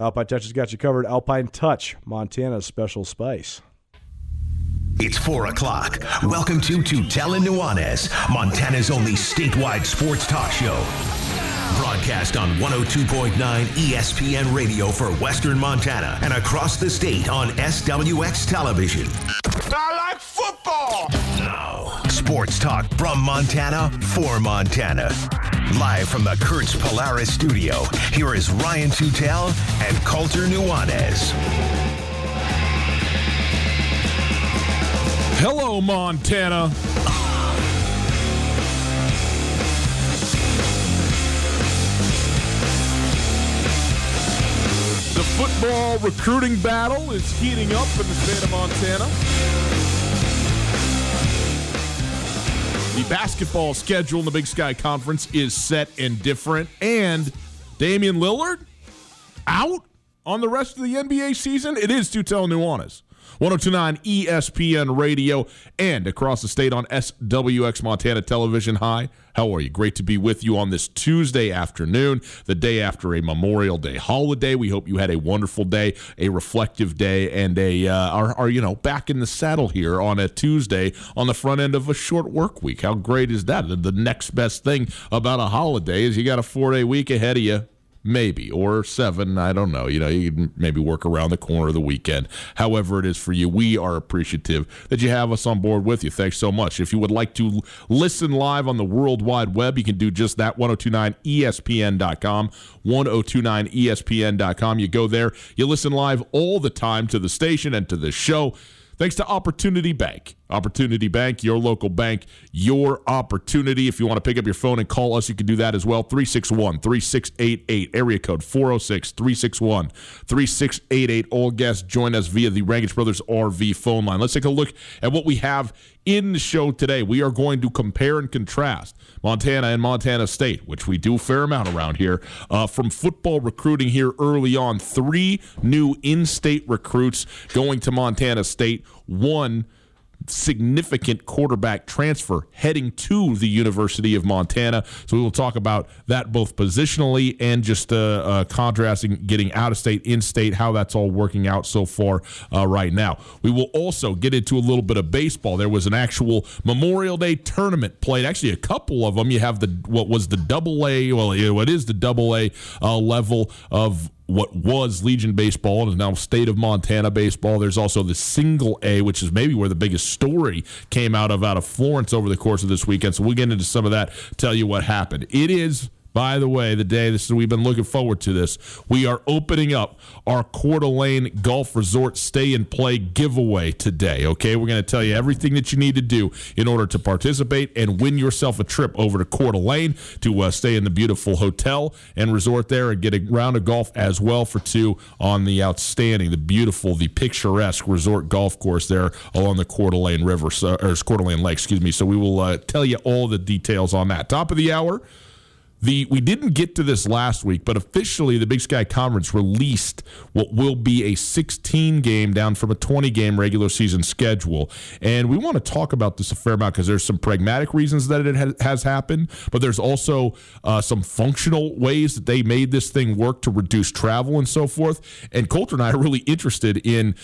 Alpine Touch has got you covered. Alpine Touch, Montana's special spice. It's 4 o'clock. Welcome to Tutel and Nuanez, Montana's only statewide sports talk show. Broadcast on 102.9 ESPN radio for Western Montana and across the state on SWX television. I like football. Now, sports talk from Montana for Montana. Live from the Kurtz Polaris studio, here is Ryan Tutel and Colter Nuanez. Hello, Montana. Recruiting battle is heating up in the state of Montana. The basketball schedule in the Big Sky Conference is set and different. And Damian Lillard out on the rest of the NBA season. It is Tutel Nuanez. 1029 ESPN radio and across the state on SWX Montana Television. Hi, how are you? Great to be with you on this Tuesday afternoon, the day after a Memorial Day holiday. We hope you had a wonderful day, a reflective day, and a uh, are, are you know back in the saddle here on a Tuesday on the front end of a short work week. How great is that? The- next best thing about a holiday is you got a four day week ahead of you maybe or seven i don't know. You know you can maybe work around the corner of the weekend however it is for you. We are appreciative that you have us on board with you. Thanks so much. If you would like to listen live on the world wide web you can do just that 1029espn.com 1029espn.com you go there you listen live all the time to the station and to the show. Thanks to Opportunity Bank. Opportunity Bank, your local bank, your opportunity. If you want to pick up your phone and call us, you can do that as well. 361 3688, area code 406 361 3688. All guests join us via the Rankage Brothers RV phone line. Let's take a look at what we have in the show today. We are going to compare and contrast Montana and Montana State, which we do a fair amount around here. Uh, from football recruiting here early on, three new in state recruits going to Montana State. One significant quarterback transfer heading to the University of Montana. So we will talk about that both positionally and just uh, uh, contrasting getting out of state, in state, how that's all working out so far uh, right now. We will also get into a little bit of baseball. There was an actual Memorial Day tournament played, actually a couple of them. You have the what was the double A, well, what is the double A uh, level of what was Legion Baseball and is now State of Montana Baseball. There's also the Single A, which is maybe where the biggest story came out of out of Florence over the course of this weekend. So we'll get into some of that, tell you what happened. It is by the way, the day this is, we've been looking forward to this. We are opening up our Coeur d'Alene Golf Resort Stay and Play giveaway today. Okay, we're going to tell you everything that you need to do in order to participate and win yourself a trip over to Coeur d'Alene to uh, stay in the beautiful hotel and resort there and get a round of golf as well for two on the outstanding, the beautiful, the picturesque resort golf course there along the Coeur d'Alene River, or Coeur d'Alene Lake. Excuse me. So we will uh, tell you all the details on that. Top of the hour. The we didn't get to this last week, but officially the Big Sky Conference released what will be a 16 game down from a 20 game regular season schedule, and we want to talk about this a fair amount because there's some pragmatic reasons that it has happened, but there's also uh, some functional ways that they made this thing work to reduce travel and so forth. And Colter and I are really interested in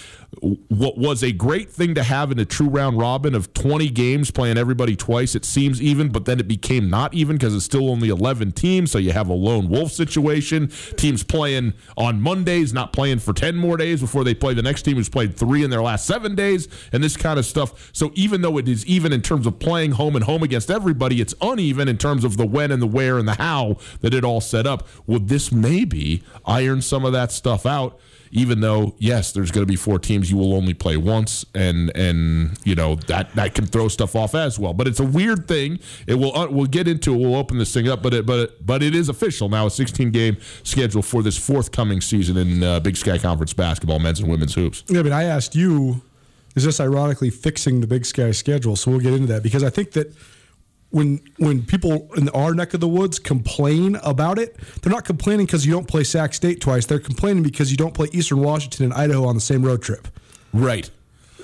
what was a great thing to have in a true round robin of 20 games playing everybody twice. It seems even, but then it became not even because it's still only 11 teams. So you have a lone wolf situation. Teams playing on Mondays, not playing for 10 more days before they play the next team who's played three in their last seven days, and this kind of stuff. So even though it is even in terms of playing home and home against everybody, it's uneven in terms of the when and the where and the how that it all set up. Would this maybe iron some of that stuff out? Even though yes, there's going to be four teams, you will only play once, and and you know that that can throw stuff off as well. But it's a weird thing. It will uh, we'll get into it. We'll open this thing up, but it but but it is official now. A 16 game schedule for this forthcoming season in uh, Big Sky Conference basketball, men's and women's hoops. Yeah, but I asked you, is this ironically fixing the Big Sky schedule? So we'll get into that because I think that when when people in our neck of the woods complain about it, they're not complaining because you don't play Sac State twice. They're complaining because you don't play Eastern Washington and Idaho on the same road trip. Right.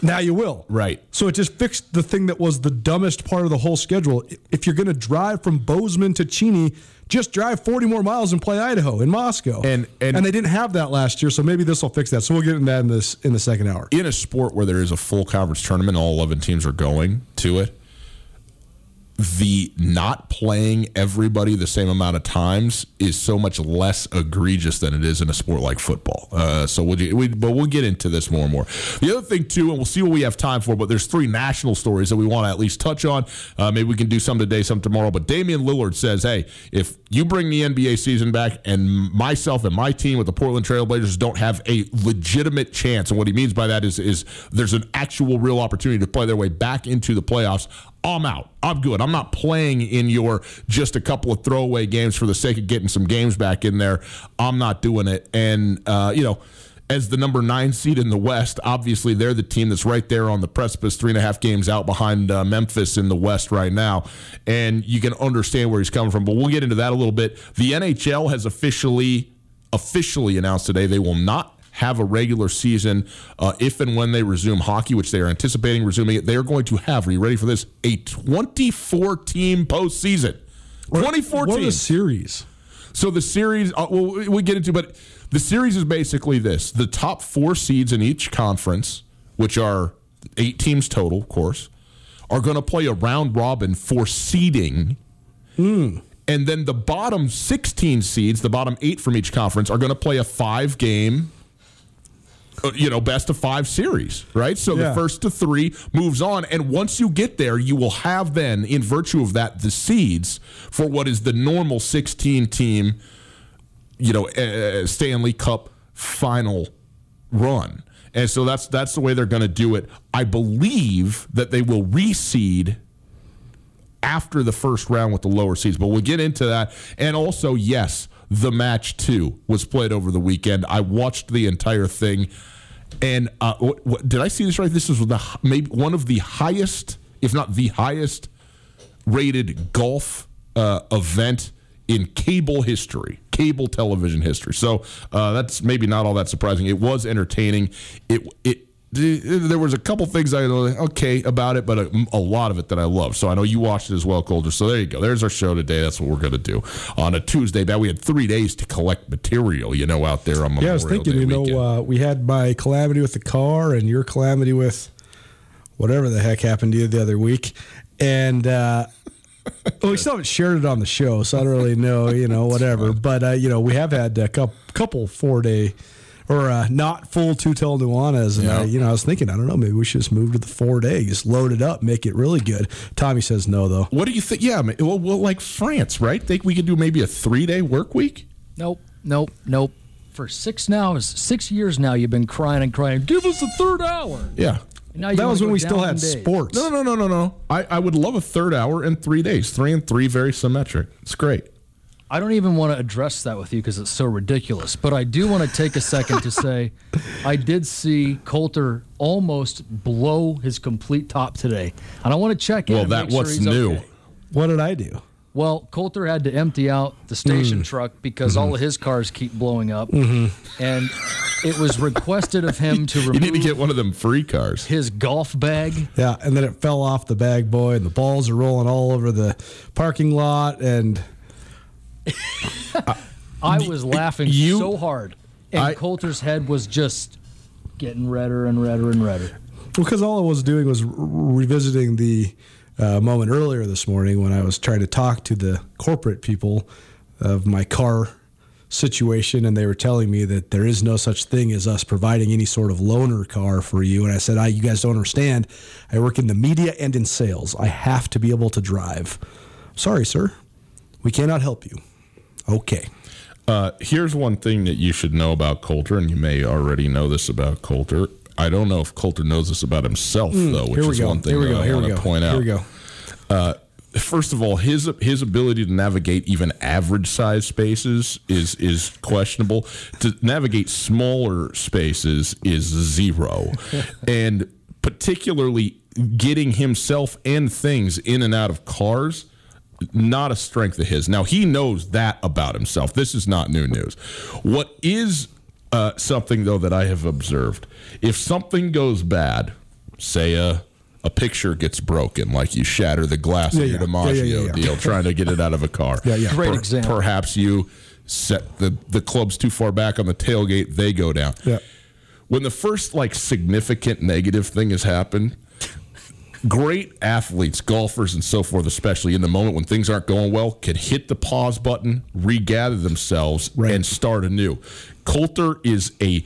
Now you will. Right. So it just fixed the thing that was the dumbest part of the whole schedule. If you're going to drive from Bozeman to Cheney, just drive 40 more miles and play Idaho in Moscow. And and, and they didn't have that last year, so maybe this will fix that. So we'll get into that in this in the second hour. In a sport where there is a full conference tournament, all 11 teams are going to it the not playing everybody the same amount of times is so much less egregious than it is in a sport like football. Uh, so we'll, we, but we'll get into this more and more. The other thing too, and we'll see what we have time for. But there's three national stories that we want to at least touch on. Uh, maybe we can do some today, some tomorrow. But Damian Lillard says, "Hey, if you bring the NBA season back, and myself and my team with the Portland Trailblazers don't have a legitimate chance, and what he means by that is is there's an actual real opportunity to play their way back into the playoffs." I'm out. I'm good. I'm not playing in your just a couple of throwaway games for the sake of getting some games back in there. I'm not doing it. And, uh, you know, as the number nine seed in the West, obviously they're the team that's right there on the precipice, three and a half games out behind uh, Memphis in the West right now. And you can understand where he's coming from. But we'll get into that a little bit. The NHL has officially officially announced today they will not have a regular season uh, if and when they resume hockey, which they are anticipating resuming it. They are going to have, are you ready for this? A 24 team postseason. 24 what teams. series? So the series, uh, well, we get into, but the series is basically this: the top four seeds in each conference, which are eight teams total, of course, are going to play a round robin for seeding. Mm. And then the bottom 16 seeds, the bottom eight from each conference, are going to play a five game you know, best of five series, right? So yeah. the first to three moves on. And once you get there, you will have then, in virtue of that, the seeds for what is the normal 16 team, you know, uh, Stanley Cup final run. and so that's that's the way they're going to do it. I believe that they will reseed after the first round with the lower seeds, but we'll get into that. And also, yes, the match two was played over the weekend. I watched the entire thing, and uh, what, what, did I see this right? This was the maybe one of the highest, if not the highest, rated golf uh, event in cable history, cable television history. So uh, that's maybe not all that surprising. It was entertaining. It it there was a couple things I know okay about it, but a, a, lot of it that I love. So I know you watched it as well, Colter. So there you go. There's our show today. That's what we're going to do on a Tuesday. But we had three days to collect material, you know, out there on Memorial Yeah, I was thinking, Day you weekend. know, uh, we had my calamity with the car and your calamity with whatever the heck happened to you the other week, and. Uh, well, we still haven't shared it on the show, so I don't really know, you know, whatever. But uh, you know, we have had a couple, couple four day or uh, not full two tell Nuanez. And Yeah. I, you know, I was thinking, I don't know, maybe we should just move to the four days, load it up, make it really good. Tommy says no, though. what do you think? Yeah, well, well, like France, right? Think we could do maybe a three day work week? Nope, nope, nope. For six now, six years now, you've been crying and crying. Give us a third hour. Yeah. That was when we still had days. sports. No, no, no, no, no. I, I would love a third hour in three days. Three and three, very symmetric. It's great. I don't even want to address that with you because it's so ridiculous. But I do want to take a second to say I did see Colter almost blow his complete top today. And I want to check in. Well, that make sure what's new. okay. What did I do? Well, Colter had to empty out the station Hmm. truck because Mm-hmm. all of his cars keep blowing up. And it was requested of him to You need to get one of them free cars. his golf bag. Yeah, and then it fell off the bag boy, and the balls are rolling all over the parking lot, and I was laughing you- so hard. And I- Colter's head was just getting redder and redder and redder. because all I was doing was re- revisiting the uh, moment earlier this morning when I was trying to talk to the corporate people of my car situation, and they were telling me that there is no such thing as us providing any sort of loaner car for you. And I said, I, you guys don't understand. I work in the media and in sales. I have to be able to drive. Sorry, sir. We cannot help you. Okay. Uh, here's one thing that you should know about Colter, and you may already know this about Colter. I don't know if Colter knows this about himself, though, which is go. one thing Here we that go. I Here want to point out. Here we go. Uh, first of all, his his ability to navigate even average size spaces is is questionable. To navigate smaller spaces is zero, and particularly getting himself and things in and out of cars. Not a strength of his. Now he knows that about himself. This is not new news. What is uh, something though that I have observed? If something goes bad, say a a picture gets broken, like you shatter the glass Yeah, of your yeah. DiMaggio Yeah, yeah, yeah, yeah. deal, trying to get it out of a car. Yeah, yeah. Great example. Perhaps you set the the clubs too far back on the tailgate; they go down. Yeah. When the first like significant negative thing has happened, great athletes, golfers, and so forth, especially in the moment when things aren't going well, can hit the pause button, regather themselves, Right. and start anew. Colter is a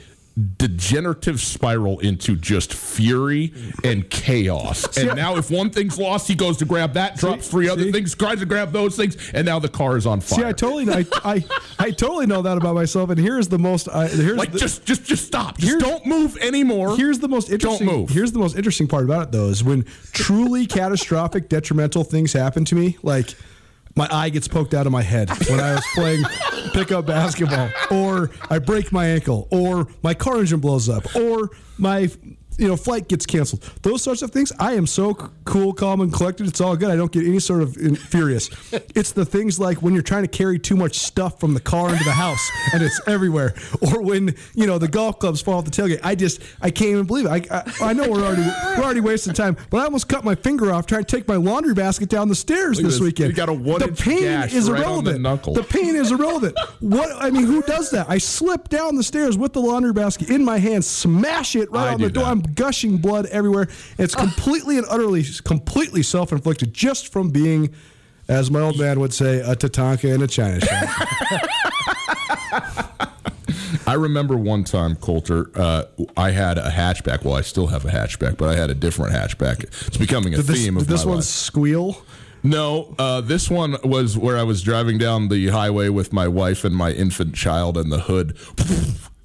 degenerative spiral into just fury and chaos. And now, if one thing's lost, he goes to grab that, drops three other see? things, tries to grab those things, and now the car is on fire. See, I totally, I, I, I totally know that about myself. And here's the most, I, here's like the, just, just, just stop. Just don't move anymore. Here's the most interesting. Don't move. Here's the most interesting part about it, though, is when truly catastrophic, detrimental things happen to me, like my eye gets poked out of my head when I was playing pickup basketball, or I break my ankle, or my car engine blows up, or my you know flight gets canceled. Those sorts of things. I am so cool, calm, and collected. It's all good. I don't get any sort of in- furious. It's the things like when you're trying to carry too much stuff from the car into the house and it's everywhere, or when you know the golf clubs fall off the tailgate. I just I can't even believe it. I I, I know we're already we're already wasting time, but I almost cut my finger off trying to take my laundry basket down the stairs this this. weekend. You got a the one-inch pain is right on the irrelevant. The pain is irrelevant. What I mean, who does that? I slip down the stairs with the laundry basket in my hand, smash it right I on the do door. That. I'm gushing blood everywhere. It's completely and utterly, completely self-inflicted just from being, as my old man would say, a Tatanka in a China shop. I remember one time, Colter, uh, I had a hatchback. Well, I still have a hatchback, but I had a different hatchback. It's becoming a Did this, theme did of this my one life. squeal? No, uh, this one was where I was driving down the highway with my wife and my infant child, and the hood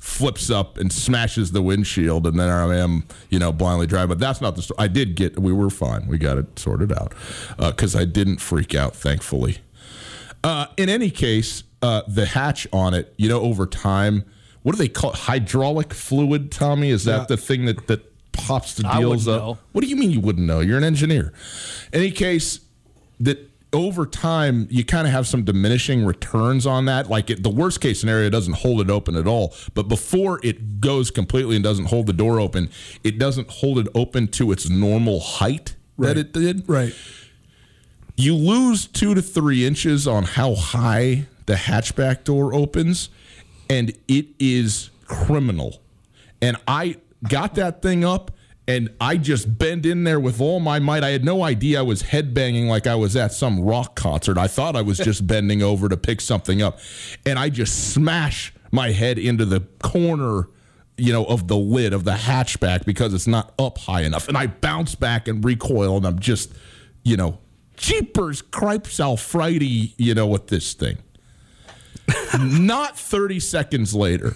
flips up and smashes the windshield, and then I am, you know, blindly driving. But that's not the story. I did get, we were fine. We got it sorted out because I didn't freak out, thankfully. Uh, in any case, uh, the hatch on it, you know, over time, what do they call it? hydraulic fluid? Tommy, is that Yeah. the thing that that pops the deals wouldn't up? know. What do you mean you wouldn't know? You're an engineer. In Any case that over time you kind of have some diminishing returns on that. Like it, the worst case scenario doesn't hold it open at all, but before it goes completely and doesn't hold the door open, it doesn't hold it open to its normal height that it did Right. you lose two to three inches on how high the hatchback door opens, and it is criminal. And I got that thing up, and I just bend in there with all my might. I had no idea I was headbanging like I was at some rock concert. I thought I was just bending over to pick something up, and I just smash my head into the corner you know, of the lid of the hatchback because it's not up high enough. And I bounce back and recoil, and I'm just, you know, jeepers, cripes, alfrighty, you know, with this thing. not 30 seconds later,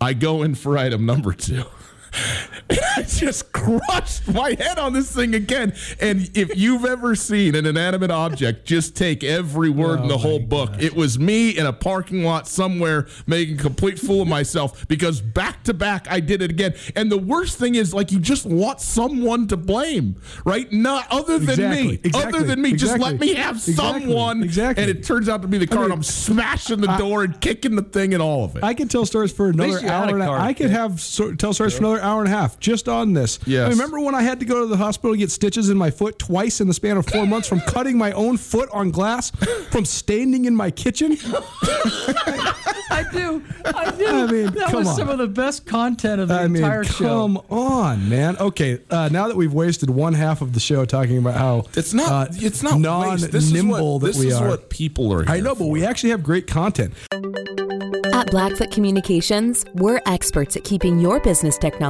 I go in for item number two. And I just crushed my head on this thing again. And if you've ever seen an inanimate object just take every word in oh the whole book, it was me in a parking lot somewhere making a complete fool of myself because back to back I did it again. And the worst thing is, like, you just want someone to blame, right? Not other than Exactly, me. exactly, Other than me. Just let me have exactly, someone. exactly. And it turns out to be the car, and mean, I'm smashing the door and kicking the thing and all of it. I could tell stories for another least you had hour. And a, card, I could have so, tell stories for another hour and a half just on this. Yes. I remember when I had to go to the hospital to get stitches in my foot twice in the span of four months from cutting my own foot on glass from standing in my kitchen? I do. I do. I mean, that come was on. some of the best content of the I mean, entire show. come on, man. Okay, uh, now that we've wasted one half of the show talking about how It's not. uh, it's not waste. This is non-nimble what, that this we is are. what people are. I here know, but we actually have great content. At Blackfoot Communications, we're experts at keeping your business technology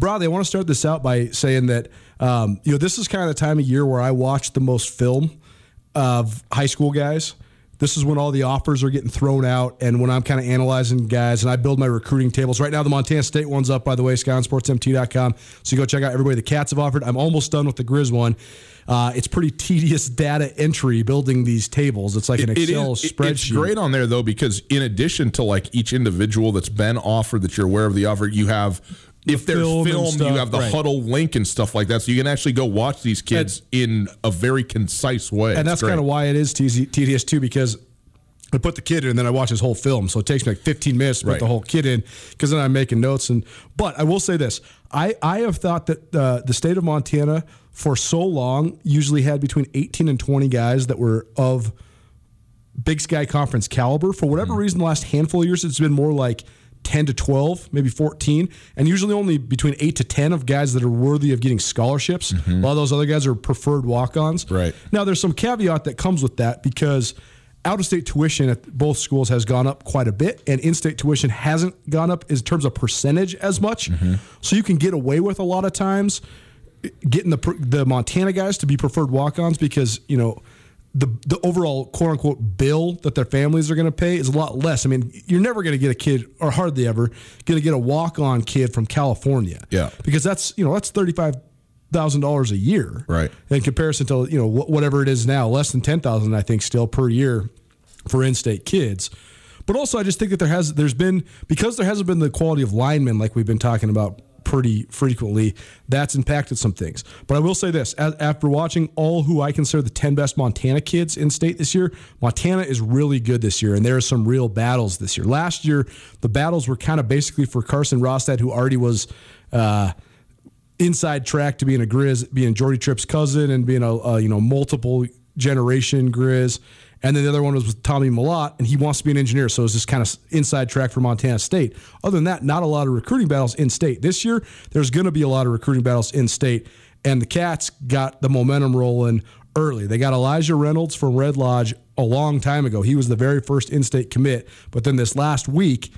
broadly, I want to start this out by saying that um, you know this is kind of the time of year where I watch the most film of high school guys. This is when all the offers are getting thrown out, and when I'm kind of analyzing guys, and I build my recruiting tables. Right now, the Montana State one's up, by the way, SkylineSportsMT.com. So you go check out everybody the Cats have offered. I'm almost done with the Grizz one. Uh, it's pretty tedious data entry building these tables. It's like an It is- Excel it- spreadsheet. It's great on there though because in addition to like each individual that's been offered that you're aware of the offer, you have if there's film film, and you have the right. Hudl link and stuff like that, so you can actually go watch these kids in a very concise way. and that's kind of why it is tedious too because I put the kid in and then I watch his whole film, so it takes me like 15 minutes to put the whole kid in because then I'm making notes. And but I will say this: I I have thought that uh, the state of Montana for so long usually had between 18 and 20 guys that were of Big Sky Conference caliber. For whatever reason, the last handful of years, it's been more like 10 to 12, maybe 14, and usually only between 8 to 10 of guys that are worthy of getting scholarships. Mm-hmm. A lot of those other guys are preferred walk ons. Right. Now, there's some caveat that comes with that because out of state tuition at both schools has gone up quite a bit, and in state tuition hasn't gone up in terms of percentage as much. Mm-hmm. So you can get away with a lot of times getting the the Montana guys to be preferred walk-ons because you know the the overall quote unquote bill that their families are going to pay is a lot less. I mean, you're never going to get a kid, or hardly ever going to get a walk-on kid from California. Yeah. because that's you know that's thirty five thousand dollars a year, Right. In comparison to you know wh- whatever it is now, less than ten thousand, I think, still per year for in-state kids. But also, I just think that there has there's been because there hasn't been the quality of linemen like we've been talking about pretty frequently. That's impacted some things. But I will say this: as, after watching all who I consider the ten best Montana kids in state this year, Montana is really good this year, and there are some real battles this year. Last year, the battles were kind of basically for Carson Rostad, who already was. Uh, inside track to being a Grizz, being Jordy Tripp's cousin and being a, a you know multiple generation Grizz. And then the other one was with Tommy Mellott, and he wants to be an engineer. So it's this kind of inside track for Montana State. Other than that, not a lot of recruiting battles in state. This year, there's going to be a lot of recruiting battles in state. And the Cats got the momentum rolling early. They got Elijah Reynolds from Red Lodge a long time ago. He was the very first in state commit. But then this last week,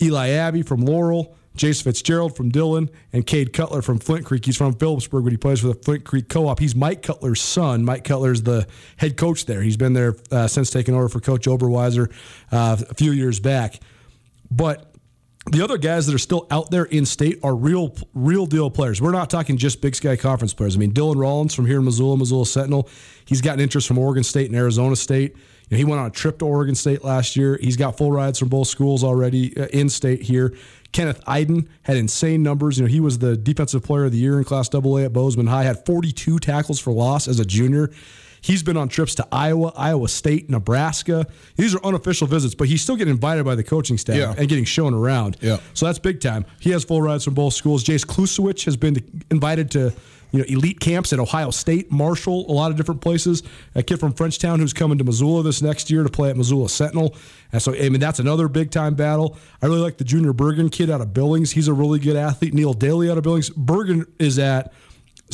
Eli Abbey from Laurel, Jace Fitzgerald from Dillon, and Cade Cutler from Flint Creek. He's from Phillipsburg, but he plays for the Flint Creek Co-op. He's Mike Cutler's son. Mike Cutler's the head coach there. He's been there uh, since taking over for Coach Oberweiser uh, a few years back. But the other guys that are still out there in state are real, real deal players. We're not talking just Big Sky Conference players. I mean, Dylan Rollins from here in Missoula, Missoula Sentinel. He's gotten interest from Oregon State and Arizona State. You know, he went on a trip to Oregon State last year. He's got full rides from both schools already uh, in state here. Kenneth Eiden had insane numbers. You know, he was the defensive player of the year in Class AA at Bozeman High. Had 42 tackles for loss as a junior. He's been on trips to Iowa, Iowa State, Nebraska. These are unofficial visits, but he's still getting invited by the coaching staff Yeah. and getting shown around. Yeah. So that's big time. He has full rides from both schools. Jace Klusewicz has been invited to you know elite camps at Ohio State, Marshall, a lot of different places. A kid from Frenchtown who's coming to Missoula this next year to play at Missoula Sentinel. And so I mean that's another big time battle. I really like the Junior Bergen kid out of Billings. He's a really good athlete. Neil Daly out of Billings. Bergen is at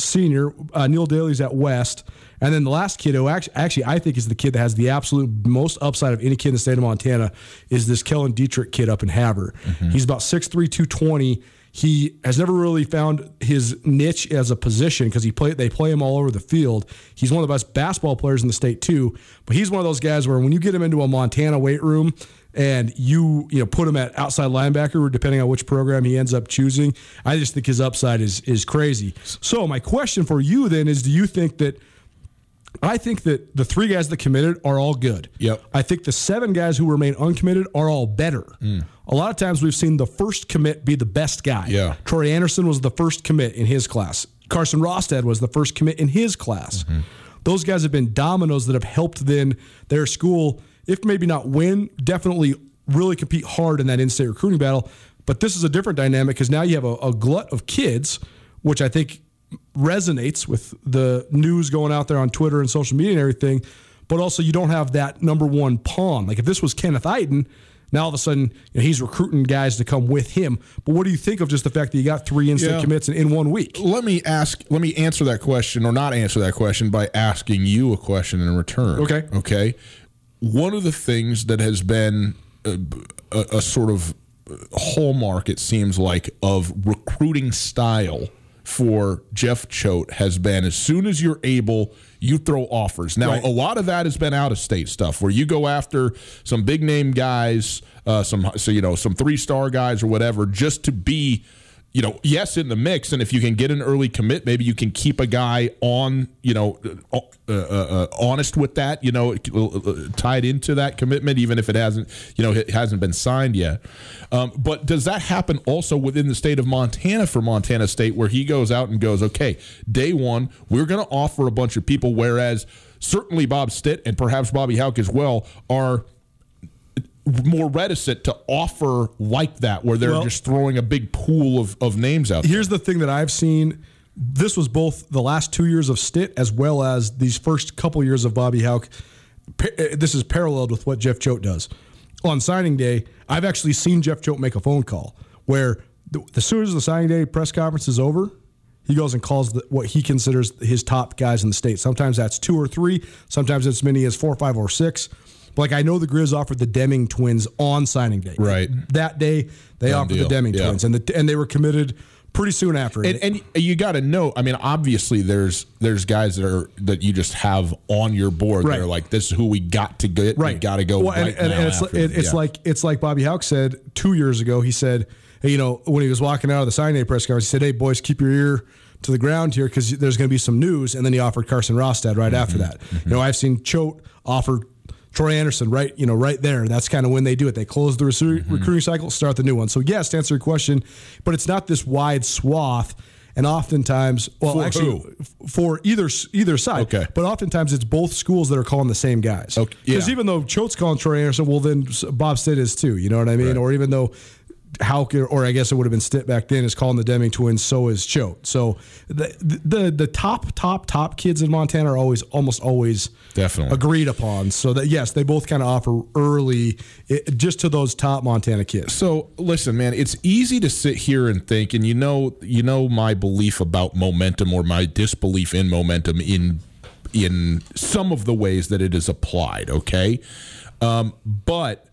senior. Uh, Neil Daly's at West. And then the last kid, who actually, actually I think is the kid that has the absolute most upside of any kid in the state of Montana, is this Kellen Dietrich kid up in Havre. He's about 6'3", 220. He has never really found his niche as a position because he play they play him all over the field. He's one of the best basketball players in the state too. But he's one of those guys where when you get him into a Montana weight room and you you know put him at outside linebacker, depending on which program he ends up choosing, I just think his upside is is crazy. So my question for you then is: Do you think that? I think that the three guys that committed are all good. Yep. I think the seven guys who remain uncommitted are all better. Mm. A lot of times we've seen the first commit be the best guy. Yeah. Troy Anderson was the first commit in his class. Carson Rostad was the first commit in his class. Mm-hmm. Those guys have been dominoes that have helped then their school, if maybe not win, definitely really compete hard in that in-state recruiting battle. But this is a different dynamic because now you have a, a glut of kids, which I think resonates with the news going out there on Twitter and social media and everything. But also, you don't have that number one pawn. Like if this was Kenneth Eiden, now all of a sudden you know, he's recruiting guys to come with him. But what do you think of just the fact that you got three in-state Yeah. commits in, in one week? Let me ask. Let me answer that question, or not answer that question, by asking you a question in return. Okay. Okay. One of the things that has been a, a, a sort of hallmark, it seems like, of recruiting style for Jeff Choate has been as soon as you're able, you throw offers. Now, Right. a lot of that has been out of state stuff where you go after some big name guys, uh, some so you know some three star guys or whatever, just to be you know, yes, in the mix, and if you can get an early commit, maybe you can keep a guy on, you know, uh, uh, uh, honest with that, you know, uh, tied into that commitment, even if it hasn't, you know, it hasn't been signed yet. Um, but does that happen also within the state of Montana for Montana State, where he goes out and goes, okay, day one, we're going to offer a bunch of people, whereas certainly Bob Stitt and perhaps Bobby Hauck as well are more reticent to offer like that, where they're Well- just throwing a big pool of, of names out there. Here's the thing that I've seen. This was both the last two years of Stitt as well as these first couple years of Bobby Hauck. Uh, This is paralleled with what Jeff Choate does. On signing day, I've actually seen Jeff Choate make a phone call where the, as soon as the signing day press conference is over, he goes and calls the, what he considers his top guys in the state. Sometimes that's two or three. Sometimes it's as many as four, five, or six. But like I know the Grizz offered the Deming twins on signing day. Right. That day they Done offered deal. the Deming Yeah. twins, and the, and they were committed pretty soon after. and, and you got to know. I mean, obviously, there's there's guys that are that you just have on your board. Right. That are like, this is who we got to get. We got to go. Well, and, right and, and it's, it, it's Yeah. like it's like Bobby Hauck said two years ago. He said, hey, you know, when he was walking out of the signing day press conference, he said, "Hey, boys, keep your ear to the ground here because there's going to be some news." And then he offered Carson Rostad right after Mm-hmm. that. You know, I've seen Choate offer. Troy Anderson, right, you know, right there. That's kind of when they do it. They close the recru- Mm-hmm. recruiting cycle, start the new one. So yes, to answer your question, but it's not this wide swath. And oftentimes, well, For actually, who? for either either side. Okay. But oftentimes, it's both schools that are calling the same guys. Okay, Because yeah. even though Choate's calling Troy Anderson, well, then Bob Stitt is too. You know what I mean? Right. Or even though how could, or I guess it would have been Stitt back then, is calling the Deming twins. So is Choate. So the, the the top top top kids in Montana are always almost always Definitely. agreed upon. So that yes, they both kind of offer early it, just to those top Montana kids. So listen, man, it's easy to sit here and think, and you know, you know my belief about momentum or my disbelief in momentum in in some of the ways that it is applied. Okay, um, but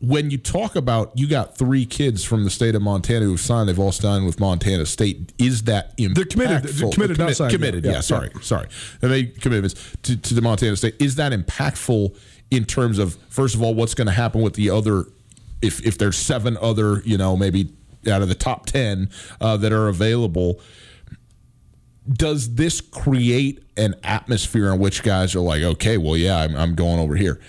when you talk about you got three kids from the state of Montana who've signed, they've all signed with Montana State. Is that impactful? They're committed- they're committed, committed. yeah, Yeah, yeah. sorry, sorry. They made commitments to, to the Montana State. Is that impactful in terms of first of all, what's going to happen with the other? If if there's seven other, you know, maybe out of the top ten uh, that are available, does this create an atmosphere in which guys are like, okay, well, yeah, I'm, I'm going over here?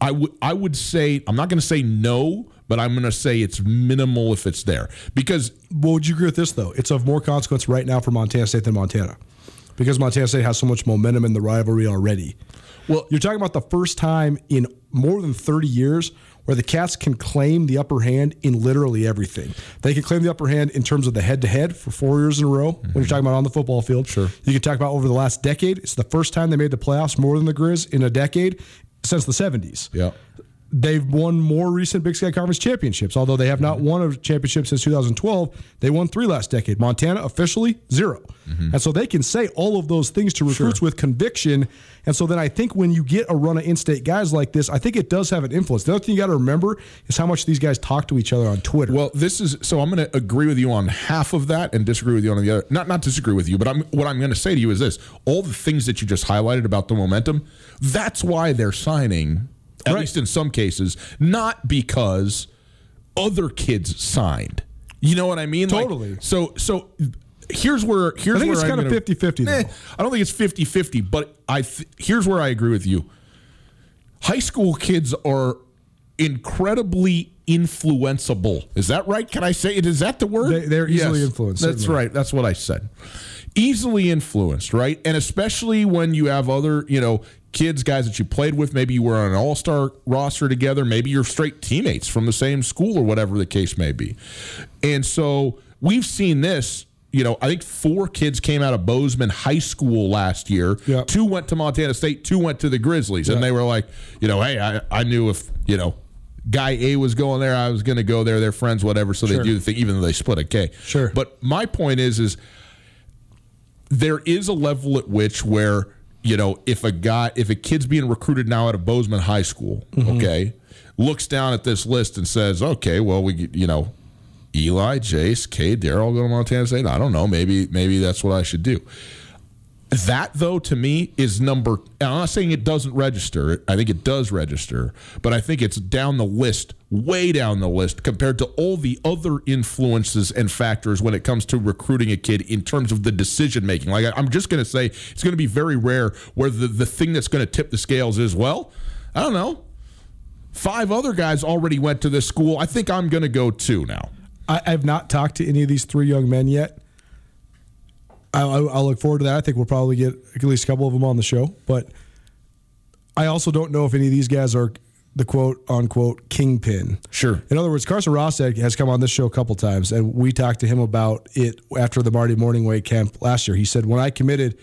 I would I would say I'm not going to say no, but I'm going to say it's minimal if it's there because Well, would you agree with this though? It's of more consequence right now for Montana State than Montana, because Montana State has so much momentum in the rivalry already. Well- you're talking about the first time in more than 30 years where the Cats can claim the upper hand in literally everything. They can claim the upper hand in terms of the head-to-head for four years in a row. When you're mm-hmm. talking about on the football field, Sure. You can talk about over the last decade. It's the first time they made the playoffs more than the Grizz in a decade since the 70s. yeah. They've won more recent Big Sky Conference championships, although they have not mm-hmm. won a championship since 2012. They won three last decade. Montana officially 0 mm-hmm. and so they can say all of those things to recruits with conviction. And so then I think when you get a run of in-state guys like this, I think it does have an influence. The other thing you got to remember is how much these guys talk to each other on Twitter. Well, this is so I'm going to agree with you on half of that and disagree with you on the other. Not not disagree with you, but I'm what I'm going to say to you is this: all the things that you just highlighted about the momentum, that's why they're signing. At Right. least in some cases, not because other kids signed. You know what I mean? Like, Totally. so so here's where here's I think it's I'm kind of gonna- 50-50 though. Eh, I don't think it's 50-50, but I th- here's where I agree with you. High school kids are incredibly influenceable. Is that right? Can I say it? Is that the word? They- they're easily influenced, That's certainly. right. That's what I said. Easily influenced, right? And especially when you have other, you know, kids, guys that you played with. Maybe you were on an all star roster together. Maybe you're straight teammates from the same school or whatever the case may be. And so we've seen this. You know, I think four kids came out of Bozeman High School last year. Yeah. Two went to Montana State, two went to the Grizzlies. And they were like, you know, hey, I, I knew if, you know, guy A was going there, I was going to go there. They're friends, whatever. So Sure. they do the thing, even though they split a K. Sure. But my point is, is there is a level at which where you know if a guy if a kid's being recruited now out of Bozeman High School, mm-hmm. okay, looks down at this list and says, okay, well we you know Eli, Jace, K, Daryl go to Montana State. I don't know, maybe maybe that's what I should do. That though to me is number. I'm not saying it doesn't register. I think it does register, but I think it's down the list, way down the list compared to all the other influences and factors when it comes to recruiting a kid in terms of the decision making. Like I'm just going to say, it's going to be very rare where the the thing that's going to tip the scales is well, I don't know. Five other guys already went to this school. I think I'm going to go two now. I, I've not talked to any of these three young men yet. I, I, I'll look forward to that. I think we'll probably get at least a couple of them on the show. But I also don't know if any of these guys are the quote unquote kingpin. Sure. In other words, Carson Rostad has come on this show a couple times, and we talked to him about it after the Marty Mornhinweg Camp last year. He said, When I committed,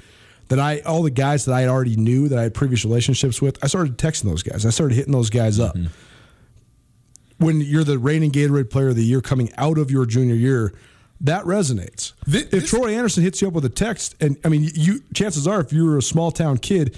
that I all the guys that I already knew that I had previous relationships with, I started texting those guys. I started hitting those guys up mm-hmm. when you're the reigning Gatorade Player of the Year coming out of your junior year, that resonates. Thi- if this- Troy Anderson hits you up with a text, and I mean, you chances are, if you're a small town kid,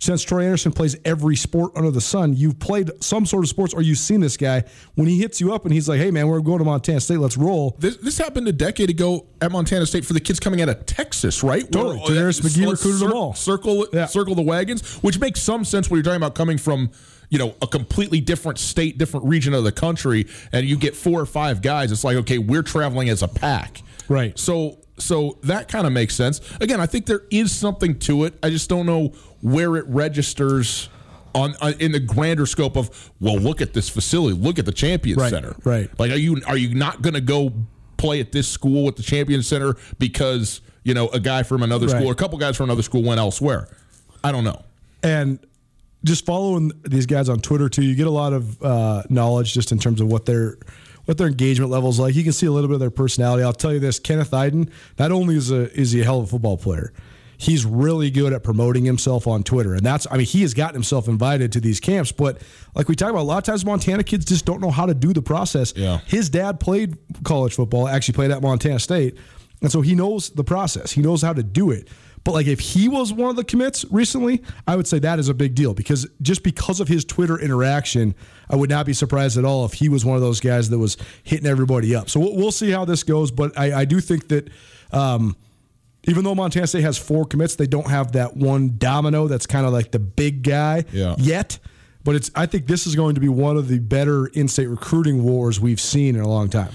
since Troy Anderson plays every sport under the sun, you've played some sort of sports or you've seen this guy. When he hits you up and he's like, "Hey man, we're going to Montana State, let's roll." This, this happened a decade ago at Montana State for the kids coming out of Texas, right? Totally. Where- DeNarius McGhee recruited them all. Circle, Yeah. circle the wagons, which makes some sense when you're talking about coming from, you know, a completely different state, different region of the country, and you get four or five guys. It's like, okay, we're traveling as a pack, Right. So, so that kind of makes sense. Again, I think there is something to it. I just don't know where it registers. On, on in the grander scope of well, look at this facility, look at the Champions Right, Center, right. like, are you are you not going to go play at this school at the Champion Center because you know a guy from another Right. school or a couple guys from another school went elsewhere? I don't know. And just following these guys on Twitter too, you get a lot of uh, knowledge just in terms of what their what their engagement levels like. You can see a little bit of their personality. I'll tell you this: Kenneth Eiden not only is a is he a hell of a football player, he's really good at promoting himself on Twitter, and that's I mean he has gotten himself invited to these camps. But like we talk about, a lot of times Montana kids just don't know how to do the process. Yeah. His dad played college football, actually played at Montana State, and so he knows the process. He knows how to do it. But like if he was one of the commits recently, I would say that is a big deal because just because of his Twitter interaction, I would not be surprised at all if he was one of those guys that was hitting everybody up. So we'll, we'll see how this goes. But I, I do think that um, even though Montana State has four commits, they don't have that one domino that's kind of like the big guy Yeah. yet. But it's I think this is going to be one of the better in-state recruiting wars we've seen in a long time.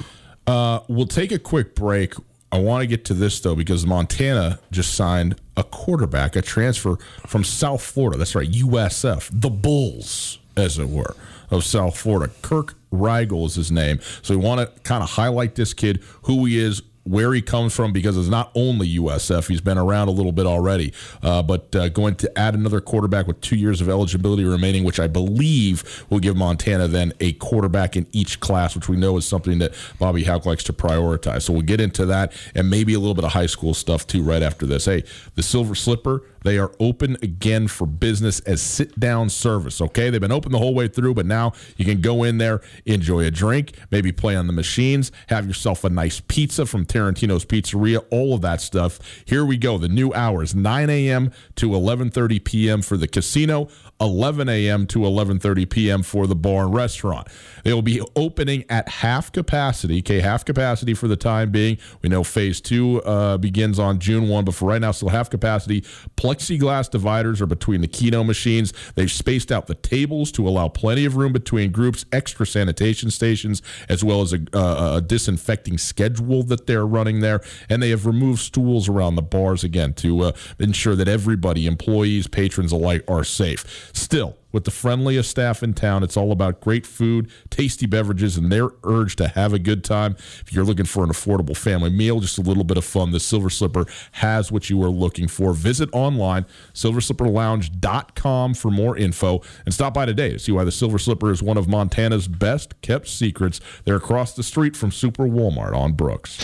Uh, we'll take a quick break. I want to get to this though because Montana just signed a quarterback, a transfer from South Florida. That's right, USF, the Bulls, as it were, of South Florida. Kirk Rigel is his name. So we want to kind of highlight this kid, who he is, where he comes from because it's not only USF. He's been around a little bit already, uh, but uh, going to add another quarterback with two years of eligibility remaining, which I believe will give Montana then a quarterback in each class, which we know is something that Bobby Hauck likes to prioritize. So we'll get into that and maybe a little bit of high school stuff too right after this. Hey, the Silver Slipper. They are open again for business as sit down service. Okay. They've been open the whole way through, but now you can go in there, enjoy a drink, maybe play on the machines, have yourself a nice pizza from Tarantino's Pizzeria, all of that stuff. Here we go. The new hours 9 a.m. to 11:30 p.m. for the casino. 11 a.m. to 11:30 p.m. for the bar and restaurant. They will be opening at half capacity. Okay, half capacity for the time being. We know phase two uh, begins on June 1, but for right now, still half capacity. Plexiglass dividers are between the Keno machines. They've spaced out the tables to allow plenty of room between groups. Extra sanitation stations, as well as a, uh, a disinfecting schedule that they're running there, and they have removed stools around the bars again to uh, ensure that everybody, employees, patrons alike, are safe. Still, with the friendliest staff in town, it's all about great food, tasty beverages, and their urge to have a good time. If you're looking for an affordable family meal, just a little bit of fun, the Silver Slipper has what you are looking for. Visit online, silverslipperlounge.com for more info, and stop by today to see why the Silver Slipper is one of Montana's best kept secrets. They're across the street from Super Walmart on Brooks.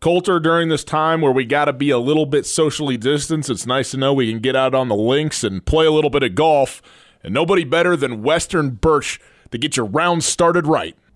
Colter, during this time where we got to be a little bit socially distanced, it's nice to know we can get out on the links and play a little bit of golf. And nobody better than Western Birch to get your round started right.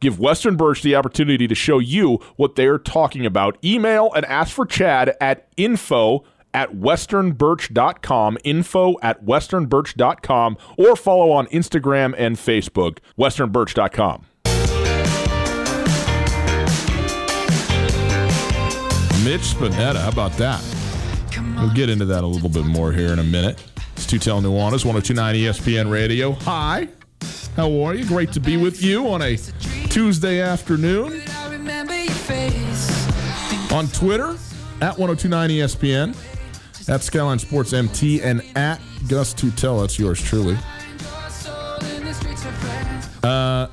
Give Western Birch the opportunity to show you what they're talking about. Email and ask for Chad at info at westernbirch.com, info at westernbirch.com, or follow on Instagram and Facebook, westernbirch.com. Mitch Spinetta, how about that? We'll get into that a little bit more here in a minute. It's Tutel Nuanez, 1029 ESPN Radio. Hi, how are you? Great to be with you on a Tuesday afternoon. On Twitter, at 1029 ESPN, at Skyline Sports MT, and at Gus Tutel. That's yours truly. Uh,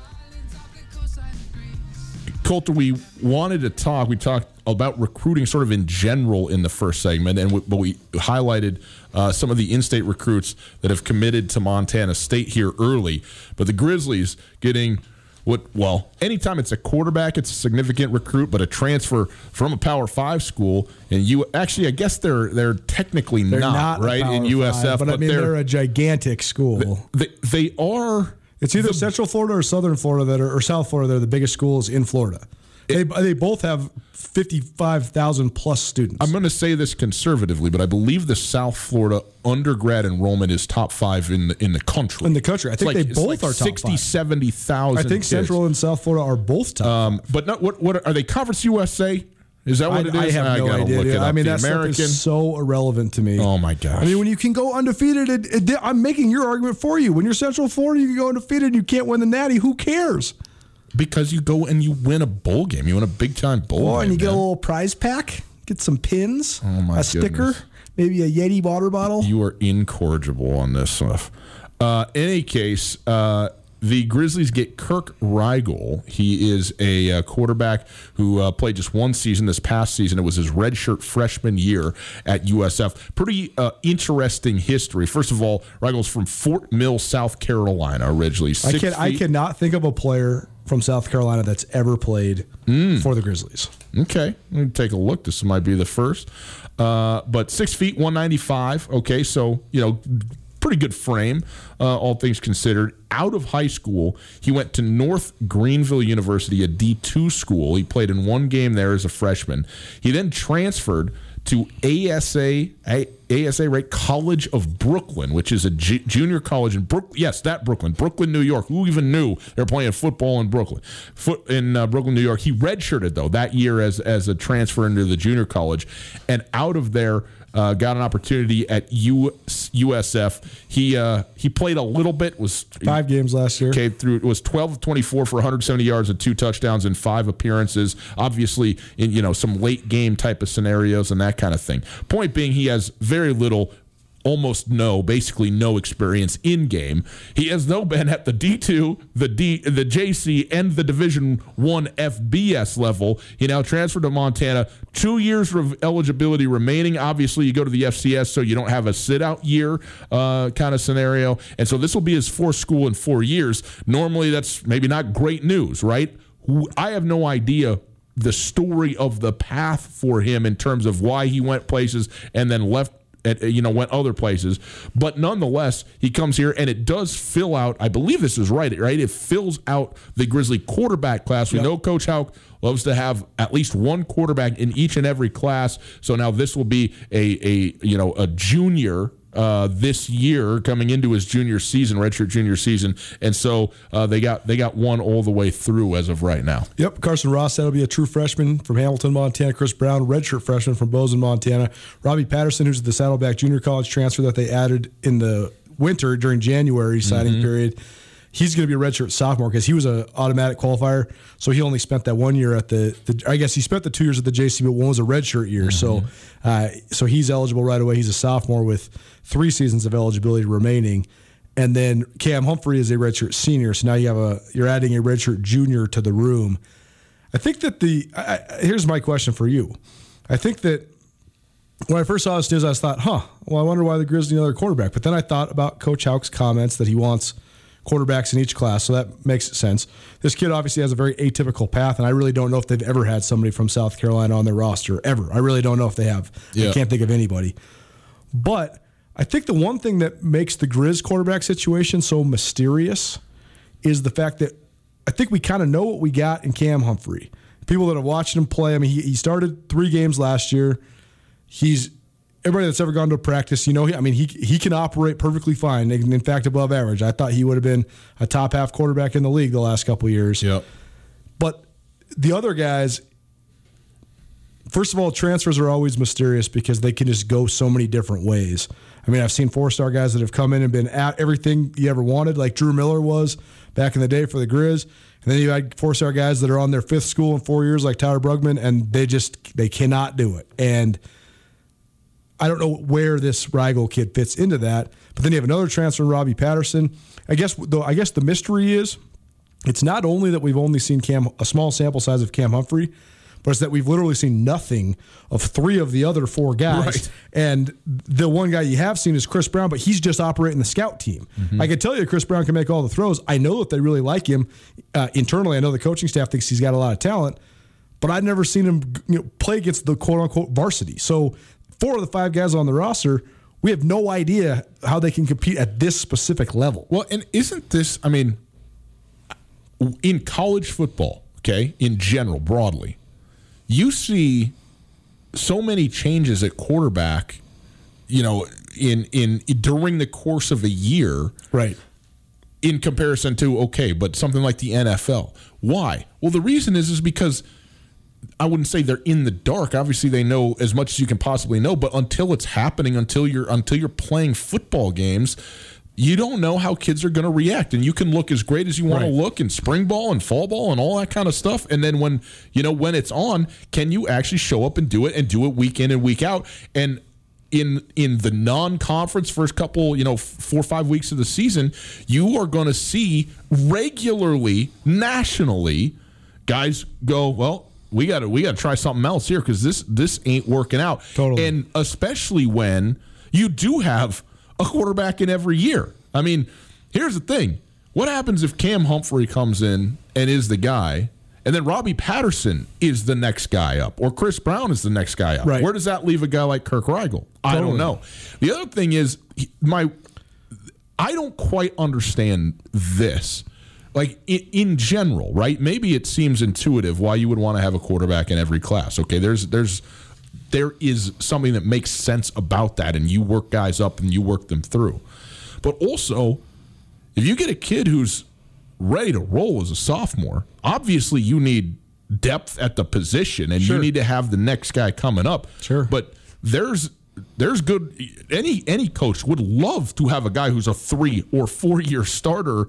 we wanted to talk. We talked about recruiting sort of in general in the first segment, and we, but we highlighted uh, some of the in-state recruits that have committed to Montana State here early. But the Grizzlies getting what? Well, anytime it's a quarterback, it's a significant recruit. But a transfer from a Power Five school, and you actually, I guess they're they're technically They're not, not, right in USF, Five, but, I mean they're, they're a gigantic school. they, they are. It's either Central Florida or Southern Florida that are, or South Florida. They're the biggest schools in Florida. They, they both have 55,000 plus students. I'm going to say this conservatively, but I believe the South Florida undergrad enrollment is top five in the in the country. in the country. I It's think like- they both like are top 60, five. 70,000 I think kids. Central and South Florida are both top. Um, but not what what are they? Conference USA? Is that I, what it is? I have no idea. It. I mean, the that stuff American. is so irrelevant to me. oh my gosh! I mean, when you can go undefeated, it, it, I'm making your argument for you. When you're Central Florida, you can go undefeated and you can't win the Natty. Who cares? Because you go and you win a bowl game, you win a big time bowl Oh, game. and you get a little prize pack, get some pins, Oh, a sticker, maybe a Yeti water bottle. You are incorrigible on this stuff. Uh, in any case, uh, the Grizzlies get Kirk Rigel. He is a uh, quarterback who uh, played just one season this past season. It was his redshirt freshman year at USF. Pretty uh, interesting history. First of all, Rigel's from Fort Mill, South Carolina, originally. I can I cannot think of a player from South Carolina that's ever played Hmm. for the Grizzlies. Okay, let me take a look. This might be the first. Uh, but six feet, one ninety five. Okay, so you know, pretty good frame, uh, all things considered. Out of high school, he went to North Greenville University, a D two school. He played in one game there as a freshman. He then transferred to ASA A- ASA right College of Brooklyn, which is a ju- junior college in Brook. Yes, that Brooklyn, Brooklyn, New York. Who even knew they were playing football in Brooklyn? Foot in uh, Brooklyn, New York. He redshirted though that year as as a transfer into the junior college, and out of there. Uh, got an opportunity at U- USF. He uh, he played a little bit. Was Five games last year. Okay, through it was 12 of 24 for 170 yards and two touchdowns in five appearances. Obviously, in you know some late game type of scenarios and that kind of thing. Point being, he has very little. Almost no, basically no experience in game. He has no been at the D two, the D, the JC, and the Division One FBS level. He now transferred to Montana. Two years of eligibility remaining. Obviously, you go to the FCS, so you don't have a sit out year uh, kind of scenario. And so this will be his fourth school in four years. Normally, that's maybe not great news, right? I have no idea the story of the path for him in terms of why he went places and then left at, you know went other places. But nonetheless he comes here and it does fill out i believe this is right right? It fills out the grizzly quarterback class. We know coach Hauck loves to have at least one quarterback in each and every class. So now this will be a a you know a junior uh, this year coming into his junior season, redshirt junior season, and so uh, they got they got one all the way through as of right now. Yep, Carson Rostad, that'll be a true freshman from Hamilton, Montana. Chris Brown, redshirt freshman from Bozeman, Montana. Robbie Patterson, who's the Saddleback Junior College transfer that they added in the winter during January signing period. He's going to be a redshirt sophomore because he was an automatic qualifier. So he only spent that one year at the, the. I guess he spent the two years at the JC, but one was a redshirt year. So, uh, so he's eligible right away. He's a sophomore with three seasons of eligibility remaining. And then Cam Humphrey is a redshirt senior. So now you have a you're adding a redshirt junior to the room. I think that the I, here's my question for you. I think that when I first saw this news, I thought, huh, well, I wonder why the Grizzlies need another quarterback. But then I thought about Coach Hauck's comments that he wants quarterbacks in each class, so that makes sense. This kid obviously has a very atypical path, and I really don't know if they've ever had somebody from South Carolina on their roster ever. I really don't know if they have. Yeah. I can't think of anybody. But I think the one thing that makes the Grizz quarterback situation so mysterious is the fact that I think we kind of know what we got in Cam Humphrey. People that have watched him play, I mean, he, he started three games last year. He's everybody that's ever gone to practice, you know, he, I mean, he he can operate perfectly fine. In in fact, above average. I thought he would have been a top half quarterback in the league the last couple of years. Yep. But the other guys, first of all, transfers are always mysterious because they can just go so many different ways. I mean, I've seen four star guys that have come in and been at everything you ever wanted, like Drew Miller was back in the day for the Grizz. And then you had four star guys that are on their fifth school in four years, like Tyler Bruggman, and they just they cannot do it. And I don't know where this Rigel kid fits into that. But then you have another transfer, Robbie Patterson. I guess though I guess the mystery is it's not only that we've only seen Cam a small sample size of Cam Humphrey, but it's that we've literally seen nothing of three of the other four guys. Right. And the one guy you have seen is Chris Brown, but he's just operating the scout team. I can tell you Chris Brown can make all the throws. I know that they really like him uh, internally. I know the coaching staff thinks he's got a lot of talent, but I've never seen him you know, play against the quote unquote varsity. So four of the five guys on the roster, we have no idea how they can compete at this specific level. Well, and isn't this? I mean, in college football, okay, in general, broadly, you see so many changes at quarterback, you know, in in during the course of a year, Right. in comparison to okay, but something like the NFL. Why? Well, the reason is is because I wouldn't say they're in the dark. Obviously, they know as much as you can possibly know, but until it's happening, until you're until you're playing football games, you don't know how kids are going to react. And you can look as great as you want Right. to look in spring ball and fall ball and all that kind of stuff. And then when you know when it's on, can you actually show up and do it and do it week in and week out? And in in the non-conference first couple, you know, four or five weeks of the season, you are going to see regularly nationally guys go, well, we got to we got to try something else here cuz this this ain't working out. Totally. And especially when you do have a quarterback in every year. I mean, here's the thing. What happens if Cam Humphrey comes in and is the guy and then Robbie Patterson is the next guy up, or Chris Brown is the next guy up. Right. Where does that leave a guy like Kirk Rigel? I don't know. The other thing is my I don't quite understand this. Like in, in general, right? Maybe it seems intuitive why you would want to have a quarterback in every class. Okay, there's there's there is something that makes sense about that, and you work guys up and you work them through. But also, if you get a kid who's ready to roll as a sophomore, obviously you need depth at the position and you need to have the next guy coming up. Sure. But there's there's good any any coach would love to have a guy who's a 3 or 4 year starter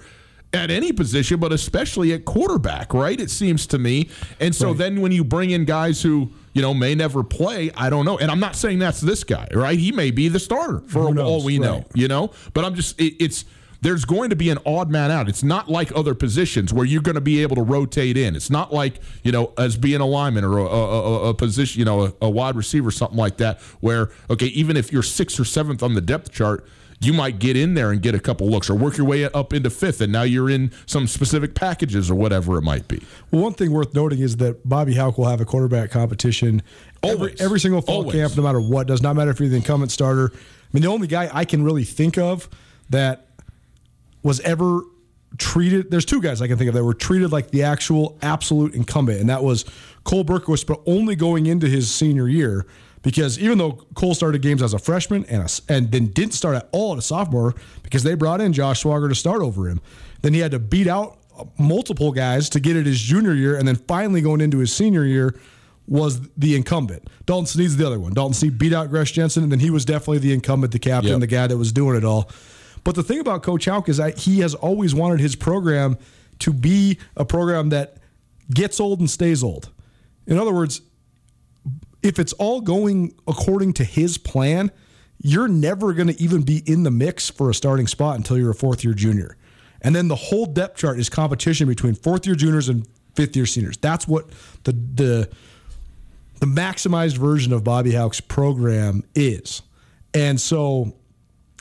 at any position but especially at quarterback, right? It seems to me. And so then when you bring in guys who you know, may never play. I don't know, and I'm not saying that's this guy, right? He may be the starter for knows? all we know you know but i'm just it, it's there's going to be an odd man out it's not like other positions where you're going to be able to rotate in it's not like you know as being a lineman or a, a, a, a position you know a, a wide receiver something like that where okay even if you're sixth or seventh on the depth chart you might get in there and get a couple looks or work your way up into fifth and now you're in some specific packages or whatever it might be Well, one thing worth noting is that Bobby Hauck will have a quarterback competition every, every single fall Always. camp, no matter what. Does not matter if you're the incumbent starter. I mean, the only guy I can really think of that was ever treated. There's two guys I can think of that were treated like the actual absolute incumbent, and that was Cole Bergquist, but only going into his senior year. Because even though Cole started games as a freshman and a, and then didn't start at all as a sophomore because they brought in Josh Swogger to start over him, then he had to beat out uh, multiple guys to get it his junior year, and then finally going into his senior year was the incumbent. Dalton Sneed's the other one. Dalton Sneed beat out Gresch Jensen, and then he was definitely the incumbent, the captain, Yep. the guy that was doing it all. But the thing about Coach Hauck is that he has always wanted his program to be a program that gets old and stays old. In other words, if it's all going according to his plan, you're never going to even be in the mix for a starting spot until you're a fourth year junior. And then the whole depth chart is competition between fourth year juniors and fifth year seniors. That's what the the the maximized version of Bobby Hauck's program is. And so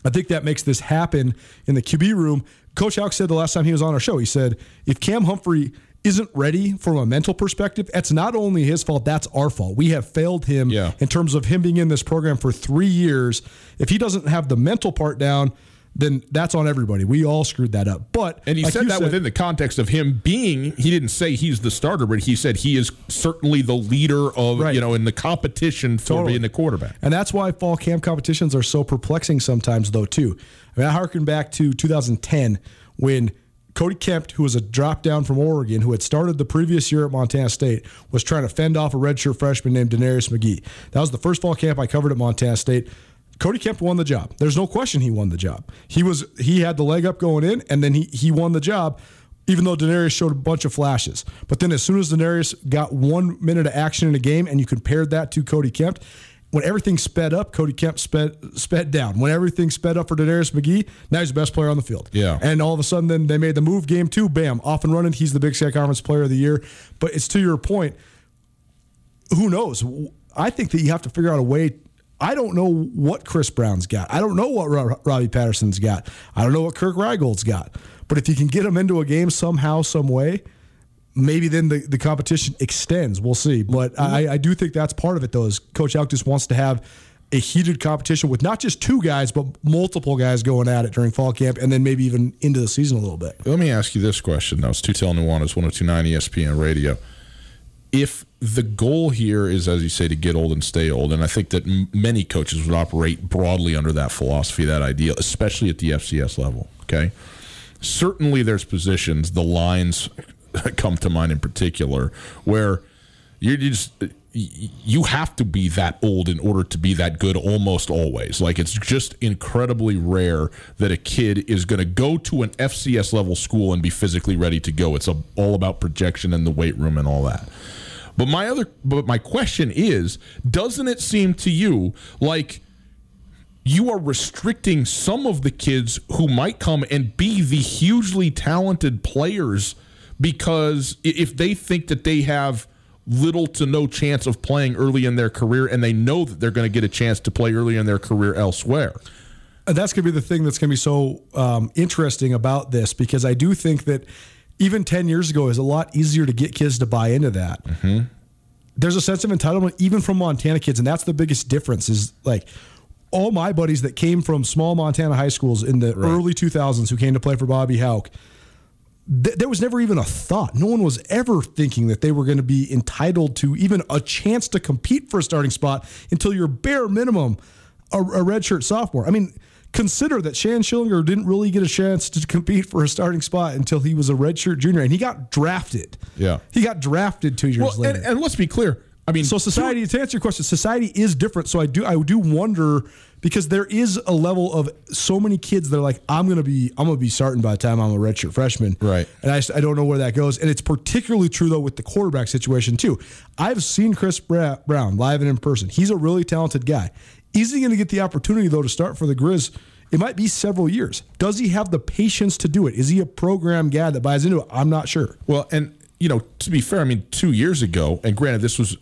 I think that makes this happen in the QB room. Coach Houck said the last time he was on our show, he said, if Cam Humphrey isn't ready from a mental perspective, that's not only his fault, that's our fault. We have failed him Yeah. in terms of him being in this program for three years. If he doesn't have the mental part down, then that's on everybody. We all screwed that up. But And he like said that within the context of him being, he didn't say he's the starter, but he said he is certainly the leader of, Right. you know, in the competition for Totally. being the quarterback. And that's why fall camp competitions are so perplexing sometimes, though, too. I mean, I harken back to 2010 when Cody Kemp, who was a drop down from Oregon, who had started the previous year at Montana State, was trying to fend off a redshirt freshman named DeNarius McGhee. That was the first fall camp I covered at Montana State. Cody Kemp won the job. There's no question he won the job. He was he had the leg up going in, and then he he won the job even though DeNarius showed a bunch of flashes. But then as soon as DeNarius got one minute of action in a game and you compared that to Cody Kemp, when everything sped up, Cody Kemp sped sped down. When everything sped up for DeNarius McGhee, now he's the best player on the field. Yeah. And all of a sudden then they made the move game two, bam, off and running. He's the Big Sky Conference player of the year. But it's to your point, who knows? I think that you have to figure out a way. I don't know what Chris Brown's got. I don't know what Ro- Robbie Patterson's got. I don't know what Kirk Rigel's got. But if you can get them into a game somehow, some way, maybe then the, the competition extends. We'll see. But I, mm-hmm. I do think that's part of it, though, is Coach Hauck just wants to have a heated competition with not just two guys, but multiple guys going at it during fall camp and then maybe even into the season a little bit. Let me ask you this question, though. It's Tutel Nuanez, 1029 ESPN Radio. If the goal here is, as you say, to get old and stay old, and I think that m- many coaches would operate broadly under that philosophy, that idea, especially at the FCS level, okay? Certainly there's positions, the lines come to mind in particular, where you're just you have to be that old in order to be that good almost always. Like it's just incredibly rare that a kid is going to go to an FCS level school and be physically ready to go. It's all about projection and the weight room and all that. But my other but my question is, doesn't it seem to you like you are restricting some of the kids who might come and be the hugely talented players because if they think that they have little to no chance of playing early in their career and they know that they're going to get a chance to play early in their career elsewhere. That's going to be the thing that's going to be so um, interesting about this because I do think that even 10 years ago is a lot easier to get kids to buy into that. Mm-hmm. There's a sense of entitlement even from Montana kids, and that's the biggest difference is like all my buddies that came from small Montana high schools in the right. early 2000s who came to play for Bobby Hauck – th- there was never even a thought. No one was ever thinking that they were going to be entitled to even a chance to compete for a starting spot until your bare minimum a, a redshirt sophomore. I mean, consider that Shann Schillinger didn't really get a chance to compete for a starting spot until he was a redshirt junior, and he got drafted. Yeah, he got drafted two years well, later. And, and let's be clear. I mean, so society. To answer your question, society is different. So I do, I do wonder because there is a level of so many kids that are like, I'm gonna be, I'm gonna be starting by the time I'm a redshirt freshman, right? And I, I don't know where that goes. And it's particularly true though with the quarterback situation too. I've seen Chris Brown live and in person. He's a really talented guy. Is he going to get the opportunity though to start for the Grizz? It might be several years. Does he have the patience to do it? Is he a program guy that buys into it? I'm not sure. Well, and you know, to be fair, I mean, two years ago, and granted, this was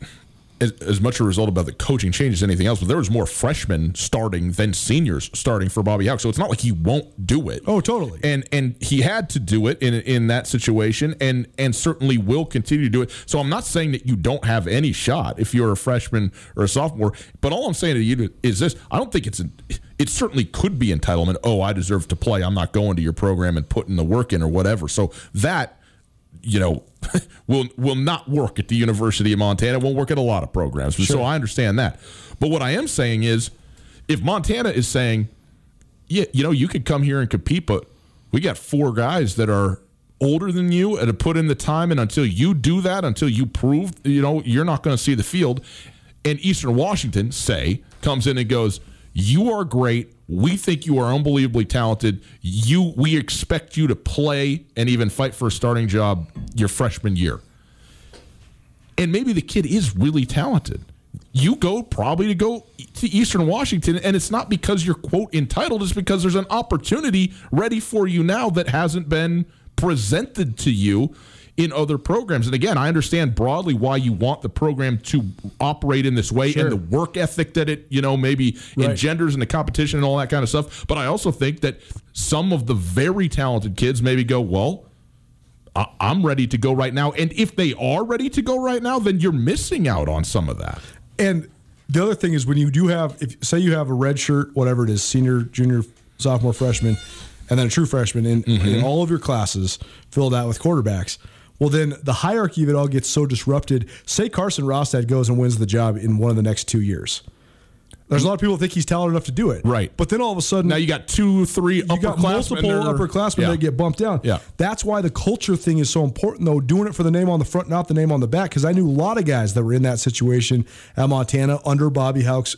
as, as, much a result about the coaching change as anything else, but there was more freshmen starting than seniors starting for Bobby Hauck. So it's not like he won't do it. Oh, totally. And and he had to do it in in that situation, and and certainly will continue to do it. So I'm not saying that you don't have any shot if you're a freshman or a sophomore. But all I'm saying to you is this: I don't think it's an, it certainly could be entitlement. Oh, I deserve to play. I'm not going to your program and putting the work in or whatever. So that you know, will will not work at the University of Montana. Won't work at a lot of programs. Sure. So I understand that. But what I am saying is, if Montana is saying, yeah, you know, you could come here and compete, but we got four guys that are older than you and to put in the time, and until you do that, until you prove, you know, you're not going to see the field. And Eastern Washington, say, comes in and goes, "You are great. We think you are unbelievably talented. You, we expect you to play and even fight for a starting job your freshman year. And maybe the kid is really talented. You go probably to go to Eastern Washington, and it's not because you're quote entitled, it's because there's an opportunity ready for you now that hasn't been presented to you in other programs. And again, I understand broadly why you want the program to operate in this way sure. and the work ethic that it, you know, maybe right. engenders in the competition and all that kind of stuff. But I also think that some of the very talented kids maybe go, well, I'm ready to go right now. And if they are ready to go right now, then you're missing out on some of that. And the other thing is when you do have, if say you have a red shirt, whatever it is, senior, junior, sophomore, freshman, and then a true freshman in, mm-hmm. in all of your classes filled out with quarterbacks – well, then the hierarchy of it all gets so disrupted. Say Carson Rostad goes and wins the job in one of the next two years. There's a lot of people think he's talented enough to do it. Right. But then all of a sudden. Now you got two, three you got multiple upperclassmen yeah. that get bumped down. Yeah. That's why the culture thing is so important, though, doing it for the name on the front, not the name on the back. Because I knew a lot of guys that were in that situation at Montana under Bobby Hauck's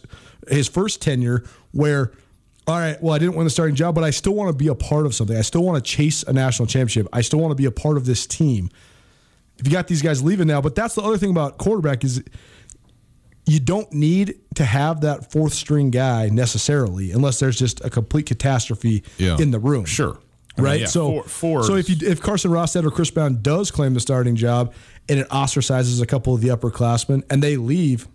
his first tenure where – all right, well, I didn't win the starting job, but I still want to be a part of something. I still want to chase a national championship. I still want to be a part of this team. If you got these guys leaving now, but that's the other thing about quarterback is you don't need to have that fourth string guy necessarily, unless there's just a complete catastrophe yeah. in the room. Sure. Right. I mean, yeah, so, four, four so if you if Carson Rostad or Chris Brown does claim the starting job and it ostracizes a couple of the upperclassmen and they leave,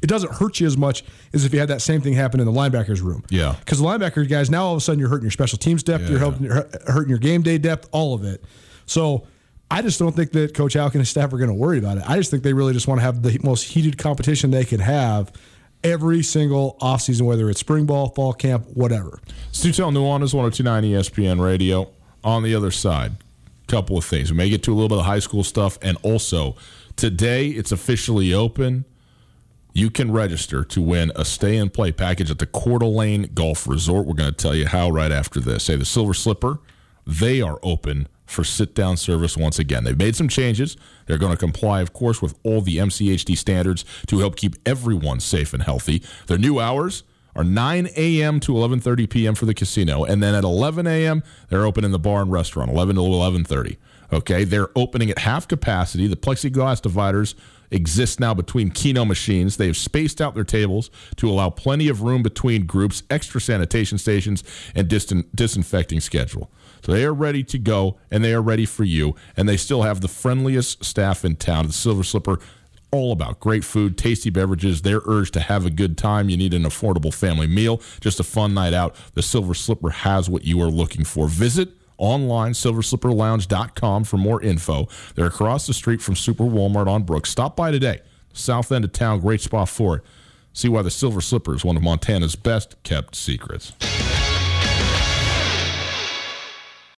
it doesn't hurt you as much as if you had that same thing happen in the linebackers room. Yeah. Because the linebacker guys, now all of a sudden you're hurting your special teams depth, yeah. you're helping, hurting your game day depth, all of it. So I just don't think that Coach Hauck and staff are going to worry about it. I just think they really just want to have the most heated competition they can have every single offseason, whether it's spring ball, fall camp, whatever. It's Tutel Nuanez, 1029 ESPN Radio. On the other side, couple of things. We may get to a little bit of high school stuff, and also today it's officially open. You can register to win a stay and play package at the Coeur d'Alene Golf Resort. We're going to tell you how right after this. Say the Silver Slipper, they are open for sit down service once again. They've made some changes. They're going to comply, of course, with all the MCHD standards to help keep everyone safe and healthy. Their new hours are 9 a.m. to 11:30 p.m. for the casino, and then at 11 a.m. they're open in the bar and restaurant, 11 to 11:30. Okay, they're opening at half capacity. The plexiglass dividers exist now between Keno machines. They have spaced out their tables to allow plenty of room between groups, extra sanitation stations, and distant, disinfecting schedule. So they are ready to go, and they are ready for you. And they still have the friendliest staff in town. The Silver Slipper all about great food, tasty beverages, their urge to have a good time. You need an affordable family meal, just a fun night out. The Silver Slipper has what you are looking for. Visit online, silverslipperlounge.com for more info. They're across the street from Super Walmart on Brooks. Stop by today. South end of town, great spot for it. See why the Silver Slipper is one of Montana's best kept secrets.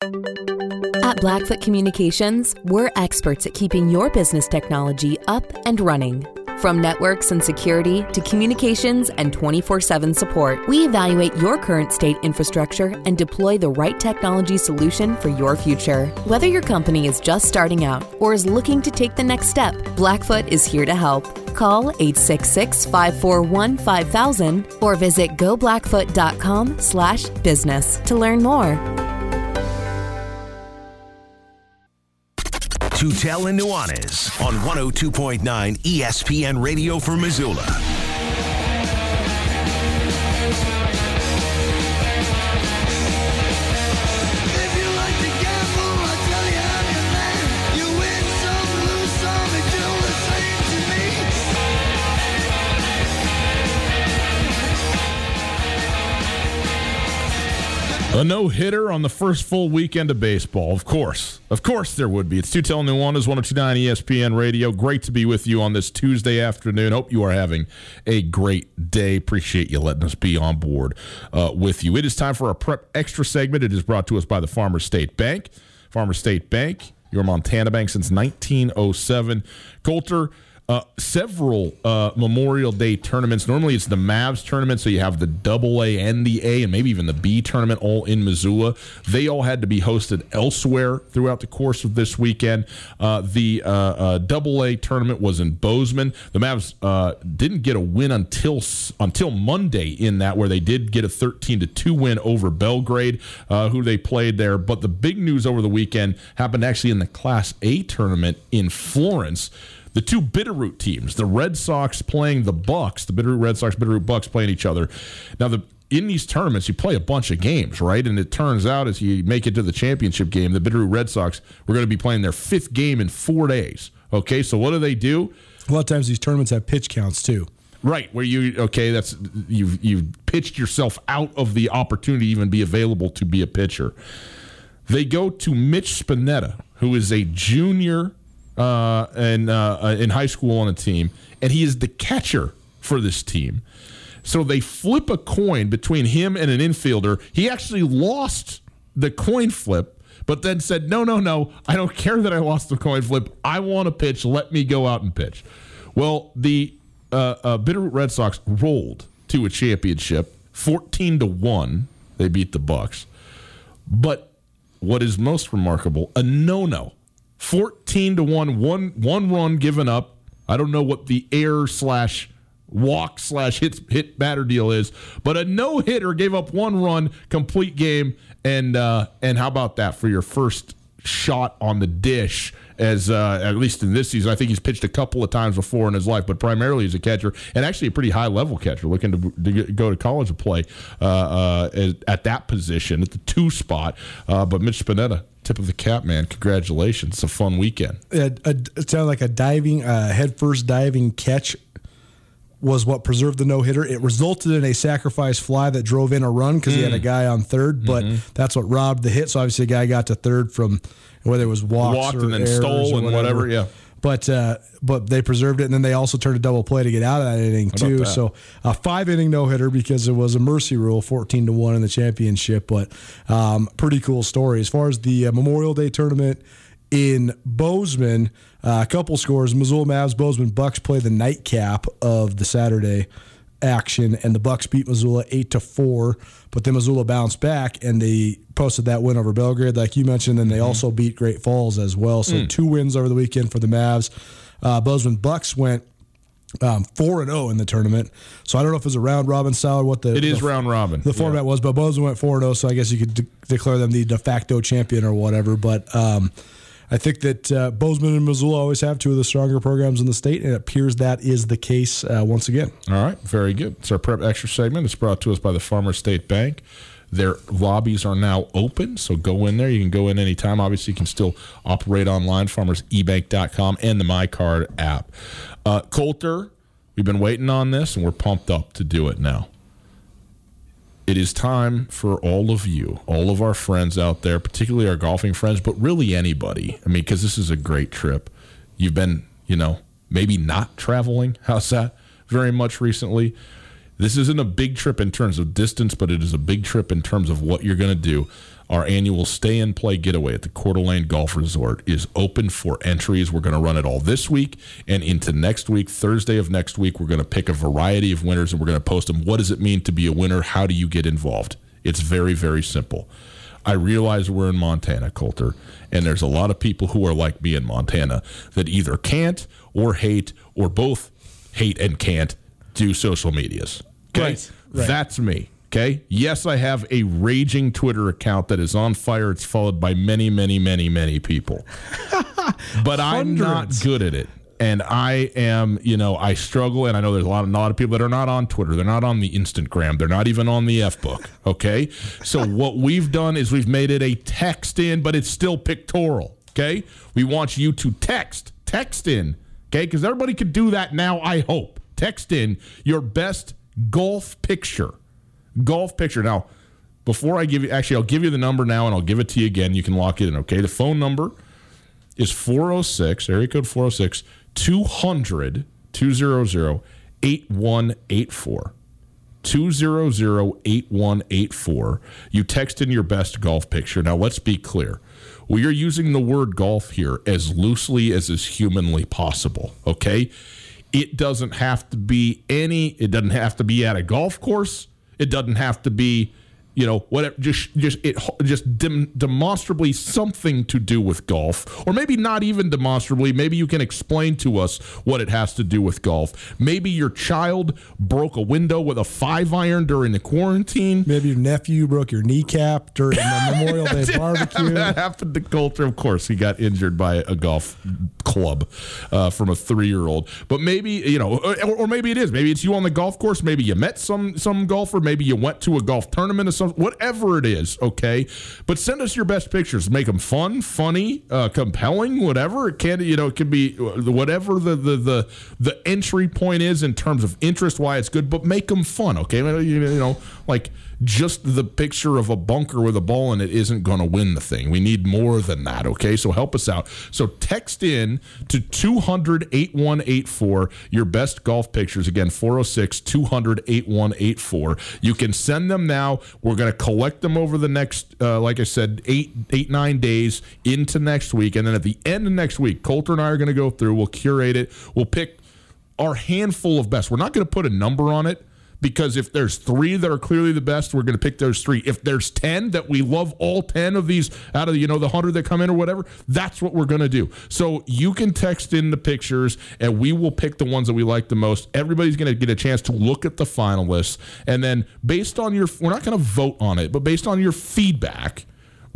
At Blackfoot Communications, we're experts at keeping your business technology up and running. From networks and security to communications and 24 7 support, we evaluate your current state infrastructure and deploy the right technology solution for your future. Whether your company is just starting out or is looking to take the next step, Blackfoot is here to help. Call 866 541 5000 or visit goblackfoot.com slash business to learn more. Tutel and Nuanez on 102.9 ESPN Radio for Missoula. A no hitter on the first full weekend of baseball. Of course. Of course there would be. It's Tutel Nuanez, 1029 ESPN Radio. Great to be with you on this Tuesday afternoon. Hope you are having a great day. Appreciate you letting us be on board uh, with you. It is time for our Prep Extra segment. It is brought to us by the Farmer State Bank. Farmer State Bank, your Montana bank since 1907. Colter, uh, several uh, Memorial Day tournaments. Normally, it's the Mavs tournament, so you have the Double A and the A, and maybe even the B tournament, all in Missoula. They all had to be hosted elsewhere throughout the course of this weekend. Uh, the uh, uh, Double A tournament was in Bozeman. The Mavs uh, didn't get a win until until Monday in that, where they did get a 13 to two win over Belgrade, who they played there. But the big news over the weekend happened actually in the Class A tournament in Florence the two Bitterroot teams, the Red Sox playing the Bucks, the Bitterroot Red Sox, Bitterroot Bucks playing each other. Now, the in these tournaments, you play a bunch of games, right? And it turns out as you make it to the championship game, the Bitterroot Red Sox were going to be playing their fifth game in four days. Okay, so what do they do? A lot of times these tournaments have pitch counts too. Right, where you okay, that's you've you've pitched yourself out of the opportunity to even be available to be a pitcher. They go to Mitch Spinetta, who is a junior uh, in uh, in high school on a team, and he is the catcher for this team. So they flip a coin between him and an infielder. He actually lost the coin flip, but then said, "No, no, no! I don't care that I lost the coin flip. I want to pitch. Let me go out and pitch." Well, the uh, uh, Bitterroot Red Sox rolled to a championship, fourteen to one. They beat the Bucks, but what is most remarkable, a no-no 14 to 1, one, one run given up. I don't know what the air slash walk slash hit, hit batter deal is, but a no hitter gave up one run, complete game. And, uh, and how about that for your first shot on the dish as uh, at least in this season. I think he's pitched a couple of times before in his life, but primarily as a catcher and actually a pretty high level catcher, looking to, to go to college to play uh, uh, at that position at the two spot. Uh, but Mitch Spinetta. Tip of the cap, man! Congratulations! It's a fun weekend. It, it sounded like a diving, uh, headfirst diving catch was what preserved the no hitter. It resulted in a sacrifice fly that drove in a run because mm. he had a mm. guy on third, but mm-hmm. that's what robbed the hit. So obviously, the guy got to third from whether it was walks walked and then stole and whatever. whatever. Yeah. but uh, but they preserved it, and then they also turned a double play to get out of that inning too. So a five inning no hitter because it was a mercy rule, fourteen to one in the championship. But um, pretty cool story as far as the uh, Memorial Day tournament in Bozeman. Uh, a couple scores: Missoula Mavs, Bozeman Bucks play the nightcap of the Saturday action, and the Bucks beat Missoula eight to four. But then Missoula bounced back, and they posted that win over Belgrade, like you mentioned. And they also beat Great Falls as well. So two wins over the weekend for the Mavs. Uh, Bozeman Bucks went um, four and zero in the tournament. So I don't know if it was a round robin style or what the It is the- round robin. the format was, but Bozeman went four and zero. So I guess you could de- declare them the de facto champion or whatever. But um, I think that uh, Bozeman and Missoula always have two of the stronger programs in the state, and it appears that is the case uh, once again. All right, very good. It's our prep extra segment. It's brought to us by the Farmer State Bank. Their lobbies are now open, so go in there. You can go in anytime. Obviously, you can still operate online, farmersebank.com and the MyCard app. Uh, Colter, we've been waiting on this, and we're pumped up to do it now. It is time for all of you, all of our friends out there, particularly our golfing friends, but really anybody. I mean, because this is a great trip. You've been, you know, maybe not traveling. How's that? Very much recently. This isn't a big trip in terms of distance, but it is a big trip in terms of what you're going to do. Our annual stay and play getaway at the Coeur d'Alene Golf Resort is open for entries. We're going to run it all this week and into next week. Thursday of next week, we're going to pick a variety of winners and we're going to post them. What does it mean to be a winner? How do you get involved? It's very, very simple. I realize we're in Montana, Colter, and there's a lot of people who are like me in Montana that either can't or hate or both hate and can't do social medias. Okay? Right, right. That's me. Okay. Yes, I have a raging Twitter account that is on fire. It's followed by many, many, many, many people. but I'm not good at it. And I am, you know, I struggle, and I know there's a lot, of, a lot of people that are not on Twitter. They're not on the Instagram. They're not even on the F book. Okay, so what we've done is we've made it a text in, but it's still pictorial. Okay, we want you to text, text in. Okay, because everybody could do that now. I hope text in your best golf picture golf picture. Now, before I give you, actually, I'll give you the number now and I'll give it to you again. You can lock it in, okay? The phone number is 406, area code 406 200 200 8184. 200 8184. You text in your best golf picture. Now, let's be clear. We are using the word golf here as loosely as is humanly possible, okay? It doesn't have to be any, it doesn't have to be at a golf course. It doesn't have to be, you know, whatever. Just, just it, just dem- demonstrably something to do with golf, or maybe not even demonstrably. Maybe you can explain to us what it has to do with golf. Maybe your child broke a window with a five iron during the quarantine. Maybe your nephew broke your kneecap during the Memorial Day barbecue. that happened to Colter. Of course, he got injured by a golf club uh, from a three-year-old. But maybe you know, or, or maybe it is. Maybe it's you on the golf course. Maybe you met some some golfer. Maybe you went to a golf tournament or Whatever it is, okay. But send us your best pictures. Make them fun, funny, uh, compelling, whatever it can. You know, it can be whatever the the the the entry point is in terms of interest. Why it's good, but make them fun, okay? You know, like just the picture of a bunker with a ball in it isn't going to win the thing. We need more than that, okay? So help us out. So text in to 200 8184 your best golf pictures. Again, 406 200 8184. You can send them now. We're going to collect them over the next, uh, like I said, eight, eight, nine days into next week. And then at the end of next week, Colter and I are going to go through. We'll curate it. We'll pick our handful of best. We're not going to put a number on it because if there's three that are clearly the best, we're going to pick those three. If there's 10 that we love all 10 of these out of, you know, the 100 that come in or whatever, that's what we're going to do. So you can text in the pictures and we will pick the ones that we like the most. Everybody's going to get a chance to look at the finalists. And then based on your, we're not going to vote on it, but based on your feedback,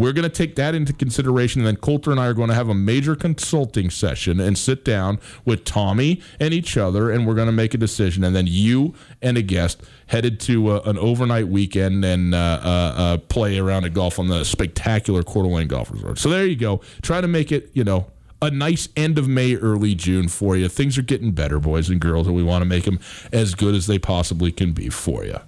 we're going to take that into consideration, and then Colter and I are going to have a major consulting session and sit down with Tommy and each other, and we're going to make a decision. And then you and a guest headed to uh, an overnight weekend and uh, uh, uh, play around at golf on the spectacular Coeur d'Alene Golf Resort. So there you go. Try to make it, you know, a nice end of May, early June for you. Things are getting better, boys and girls, and we want to make them as good as they possibly can be for you.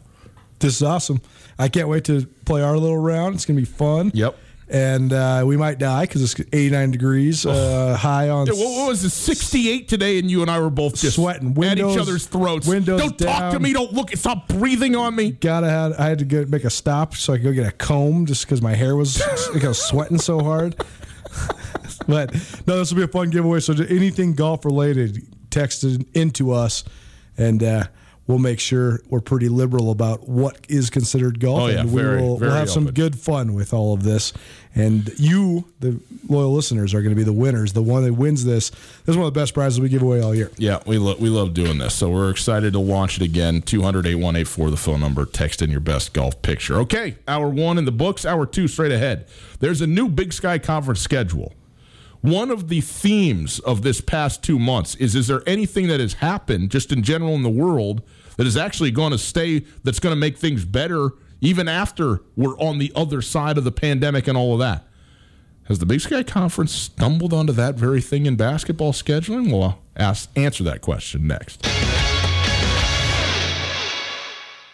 This is awesome. I can't wait to play our little round. It's going to be fun. Yep. And uh, we might die because it's 89 degrees uh, high on. Yeah, what, what was it? 68 today, and you and I were both just Sweating. at Windows- each other's throats. windows don't talk to me. Don't look. Stop breathing on me. Gotta had I had to go make a stop so I could go get a comb just because my hair was I was sweating so hard. but no, this will be a fun giveaway. So anything golf related, text it into us, and uh, we'll make sure we're pretty liberal about what is considered golf. Oh, yeah, and we very, will very we'll have some good fun with all of this. And you, the loyal listeners, are going to be the winners. The one that wins this, this is one of the best prizes we give away all year. Yeah, we lo- we love doing this. So we're excited to launch it again. 200 8184 the phone number. Text in your best golf picture. Okay, hour one in the books. Hour two straight ahead. There's a new Big Sky Conference schedule. One of the themes of this past two months is: is there anything that has happened just in general in the world that is actually going to stay? That's going to make things better even after we're on the other side of the pandemic and all of that. Has the Big Sky Conference stumbled onto that very thing in basketball scheduling? We'll ask, answer that question next.